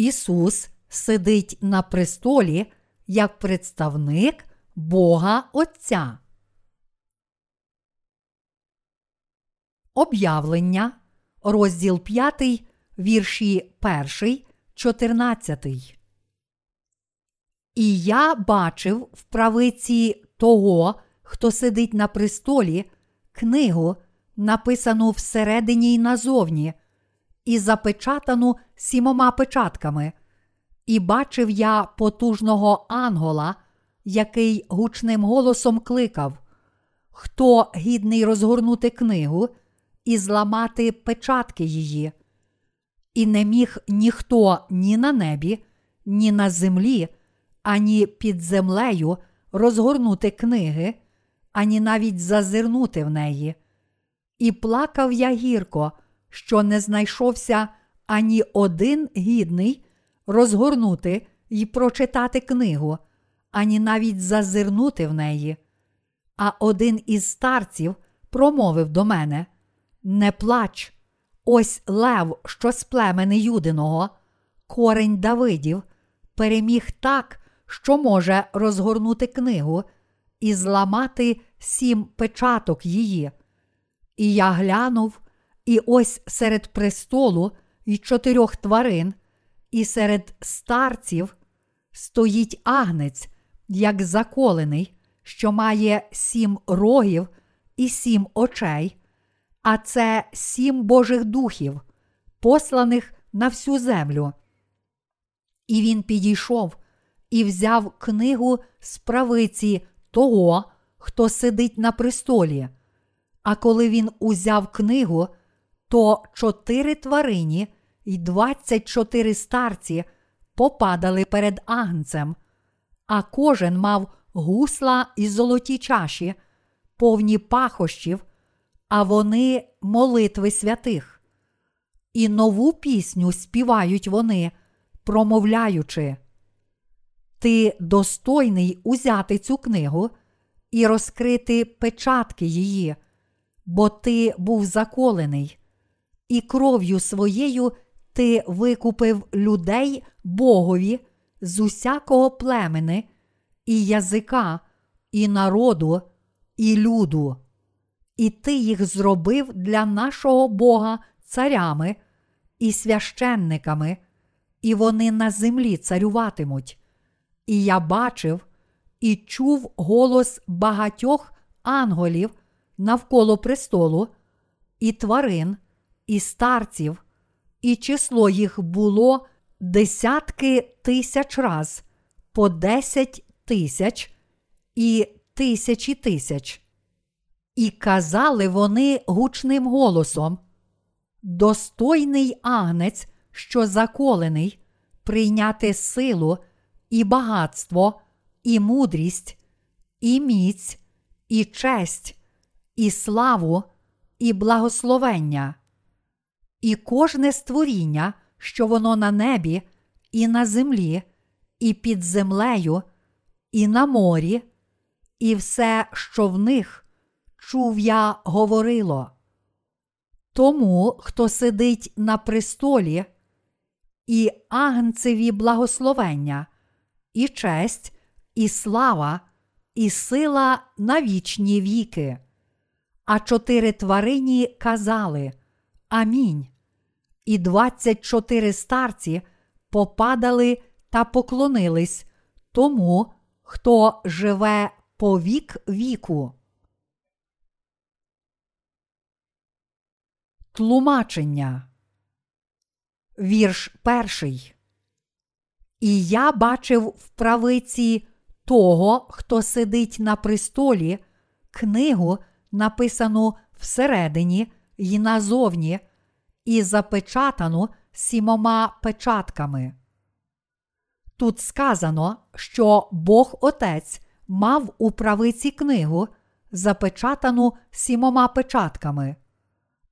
Ісус сидить на престолі як представник Бога Отця. Об'явлення, розділ 5, вірші 1, 14. І я бачив в правиці того, хто сидить на престолі, книгу, написану всередині й назовні, і запечатану сімома печатками. І бачив я потужного ангола, який гучним голосом кликав: Хто гідний розгорнути книгу і зламати печатки її? І не міг ніхто ні на небі, ні на землі, ані під землею розгорнути книги, ані навіть зазирнути в неї. І плакав я гірко, що не знайшовся ані один гідний розгорнути й прочитати книгу, ані навіть зазирнути в неї. А один із старців промовив до мене: Не плач, ось лев, що з племени Юдиного, корень Давидів, переміг так, що може розгорнути книгу і зламати сім печаток її. І я глянув, і ось серед престолу й чотирьох тварин, і серед старців стоїть агнець, як заколений, що має сім рогів і сім очей, а це сім Божих духів, посланих на всю землю. І він підійшов і взяв книгу з правиці того, хто сидить на престолі. А коли він узяв книгу, то чотири тварині й двадцять чотири старці попадали перед агнцем, а кожен мав гусла і золоті чаші, повні пахощів, а вони молитви святих. І нову пісню співають вони, промовляючи. Ти достойний узяти цю книгу і розкрити печатки її, бо ти був заколений, і кров'ю своєю ти викупив людей Богові з усякого племени, і язика, і народу, і люду, і ти їх зробив для нашого Бога царями і священниками, і вони на землі царюватимуть. І я бачив і чув голос багатьох анголів навколо престолу, і тварин, і старців, і число їх було десятки тисяч раз, по десять тисяч і тисячі тисяч. І казали вони гучним голосом: Достойний агнець, що заколений, прийняти силу і багатство, і мудрість, і міць, і честь, і славу, і благословення, і кожне створіння, що воно на небі, і на землі, і під землею, і на морі, і все, що в них, чув я говорило. Тому, хто сидить на престолі, і агнцеві благословення, і честь, і слава, і сила на вічні віки. А чотири тварині казали Амінь. І двадцять чотири старці попадали та поклонились тому, хто живе по вік віку. Тлумачення. Вірш перший. І я бачив в правиці того, хто сидить на престолі, книгу, написану всередині й назовні, і запечатану сімома печатками. Тут сказано, що Бог Отець мав у правиці книгу, запечатану сімома печатками.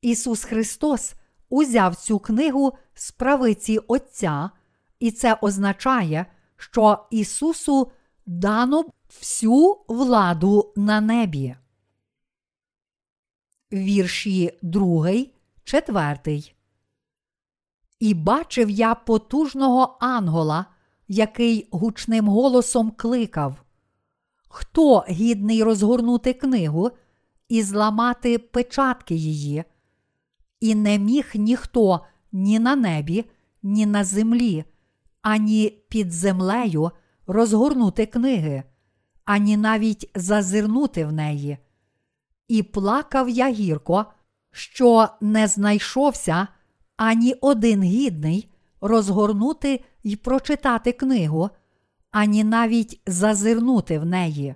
Ісус Христос узяв цю книгу з правиці Отця, і це означає, що Ісусу дано всю владу на небі. Вірші 2, 4. І бачив я потужного ангола, який гучним голосом кликав: Хто гідний розгорнути книгу і зламати печатки її? І не міг ніхто ні на небі, ні на землі, ані під землею розгорнути книги, ані навіть зазирнути в неї. І плакав я гірко, що не знайшовся ані один гідний розгорнути й прочитати книгу, ані навіть зазирнути в неї.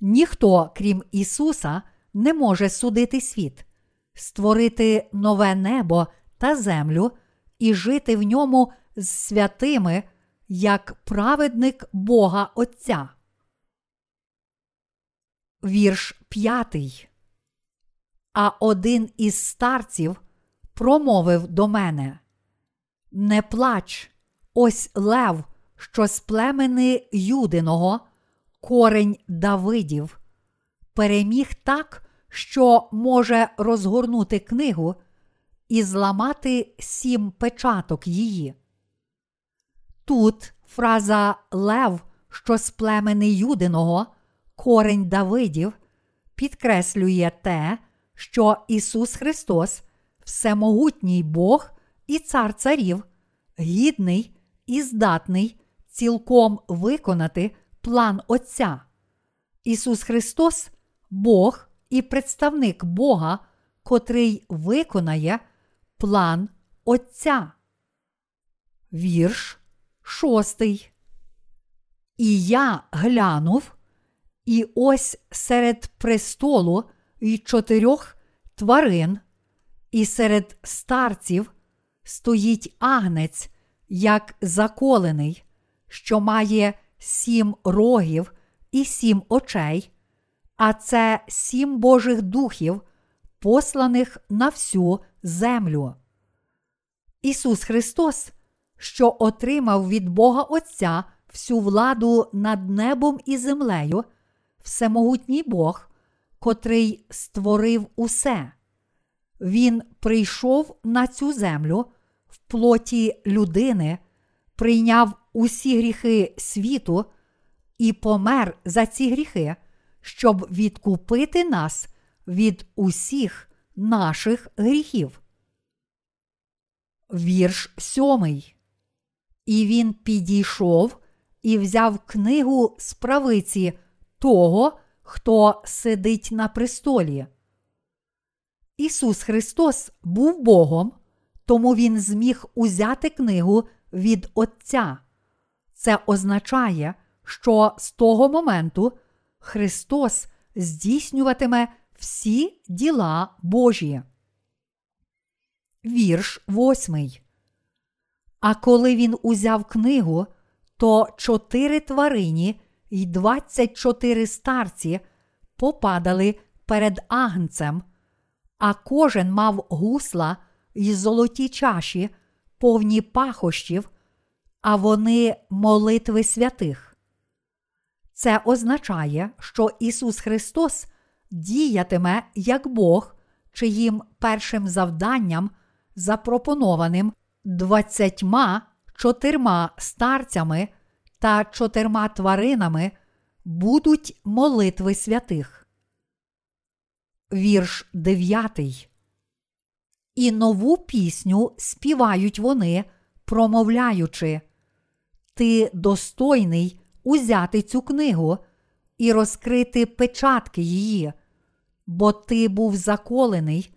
Ніхто, крім Ісуса, не може судити світ, створити нове небо та землю і жити в ньому з святими, як праведник Бога Отця. Вірш п'ятий. А один із старців промовив до мене: Не плач, ось лев, що з племени Юдиного, корень Давидів, переміг так, що може розгорнути книгу і зламати сім печаток її. Тут фраза Лев, що з племени Юдиного, корень Давидів, підкреслює те, що Ісус Христос, всемогутній Бог і цар царів, гідний і здатний цілком виконати план Отця. Ісус Христос Бог і представник Бога, котрий виконає план Отця. Вірш шостий. І я глянув, і ось серед престолу й чотирьох тварин, і серед старців стоїть агнець, як заколений, що має сім рогів і сім очей, а це сім Божих духів, посланих на всю землю. Ісус Христос, що отримав від Бога Отця всю владу над небом і землею, всемогутній Бог, котрий створив усе. Він прийшов на цю землю в плоті людини, прийняв усі гріхи світу і помер за ці гріхи, щоб відкупити нас від усіх наших гріхів. Вірш сьомий. І він підійшов і взяв книгу з правиці того, хто сидить на престолі. Ісус Христос був Богом, тому Він зміг узяти книгу від Отця. Це означає, що з того моменту Христос здійснюватиме всі діла Божі. Вірш восьмий. А коли він узяв книгу, то чотири тварині й двадцять чотири старці попадали перед агнцем, а кожен мав гусла й золоті чаші, повні пахощів, а вони молитви святих. Це означає, що Ісус Христос діятиме як Бог, чиїм першим завданням, запропонованим двадцятьма чотирма старцями та чотирма тваринами, будуть молитви святих. Вірш дев'ятий. І нову пісню співають вони, промовляючи Ти достойний узяти цю книгу і розкрити печатки її, бо ти був заколений,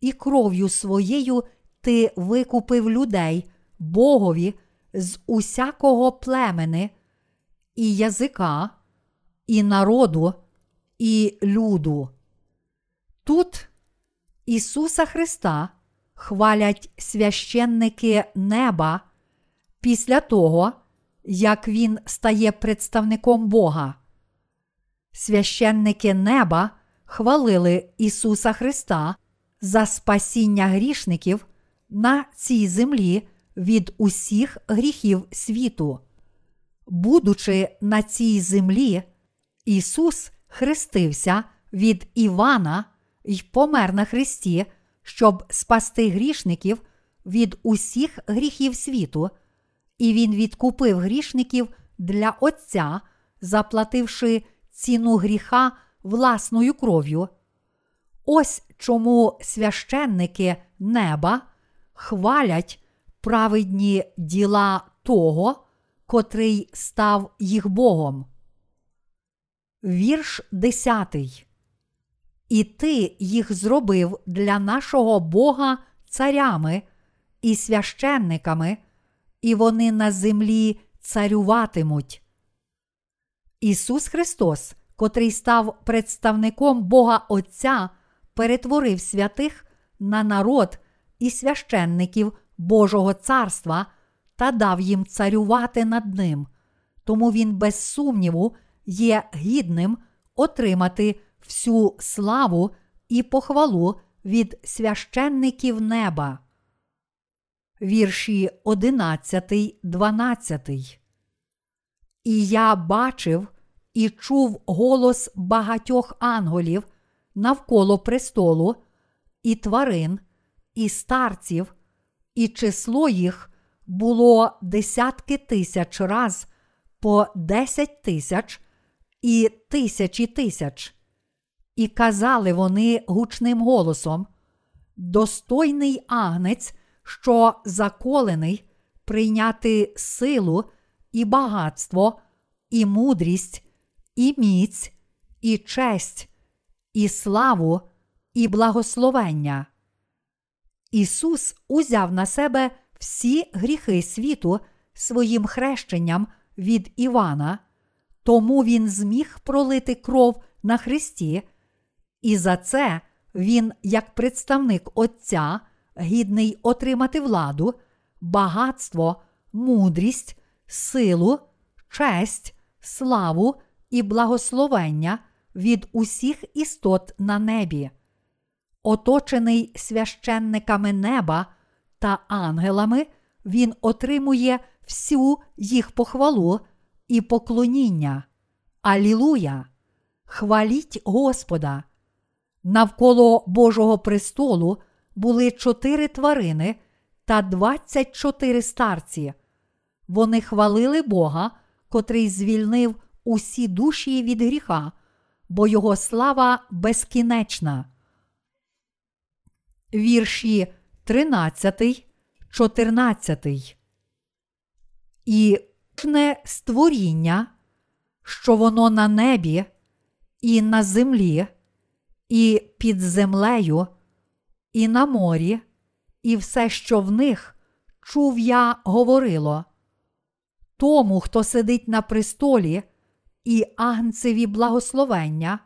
і кров'ю своєю ти викупив людей Богові з усякого племени, і язика, і народу, і люду. Тут Ісуса Христа хвалять священники неба після того, як Він стає представником Бога. Священники неба хвалили Ісуса Христа за спасіння грішників на цій землі від усіх гріхів світу. Будучи на цій землі, Ісус хрестився від Івана й помер на Христі, щоб спасти грішників від усіх гріхів світу, і Він відкупив грішників для Отця, заплативши ціну гріха власною кров'ю. Ось чому священники неба хвалять праведні діла того, котрий став їх Богом. Вірш десятий. І ти їх зробив для нашого Бога царями і священниками, і вони на землі царюватимуть. Ісус Христос, котрий став представником Бога Отця, перетворив святих на народ і священників Божого царства та дав їм царювати над ним. Тому він, без сумніву, є гідним отримати всю славу і похвалу від священників неба. Вірші 11, 12. І я бачив і чув голос багатьох анголів навколо престолу, і тварин, і старців, і число їх було десятки тисяч раз по десять тисяч і тисячі тисяч. І казали вони гучним голосом: Достойний агнець, що заколений, прийняти силу і багатство, і мудрість, і міць, і честь, і славу, і благословення. Ісус узяв на себе всі гріхи світу своїм хрещенням від Івана, тому Він зміг пролити кров на Христі, і за це Він, як представник Отця, гідний отримати владу, багатство, мудрість, силу, честь, славу і благословення від усіх істот на небі. Оточений священниками неба та ангелами, він отримує всю їх похвалу і поклоніння. Алілуя! Хваліть Господа! Навколо Божого престолу були чотири тварини та двадцять чотири старці. Вони хвалили Бога, котрий звільнив усі душі від гріха, бо його слава безкінечна. Вірші 13, 14. І кожне створіння, що воно на небі, і на землі, і під землею, і на морі, і все, що в них, чув я говорило. Тому, хто сидить на престолі, і агнцеві благословення,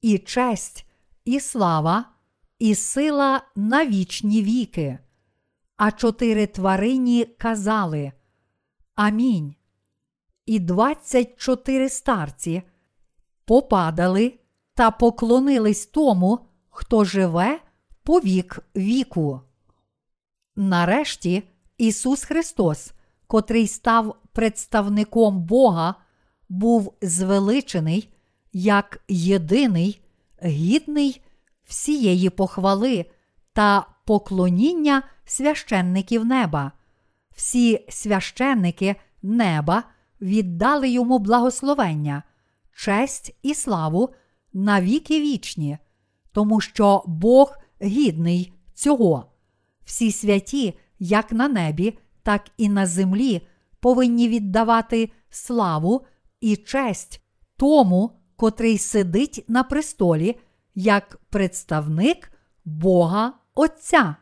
і честь, і слава, і сила на вічні віки. А чотири тварині казали Амінь. І двадцять чотири старці попадали та поклонились тому, хто живе по вік віку. Нарешті Ісус Христос, котрий став представником Бога, був звеличений як єдиний, гідний всієї похвали та поклоніння священників неба. Всі священники неба віддали йому благословення, честь і славу на віки вічні, тому що Бог гідний цього. Всі святі, як на небі, так і на землі, повинні віддавати славу і честь тому, котрий сидить на престолі як представник Бога Отця.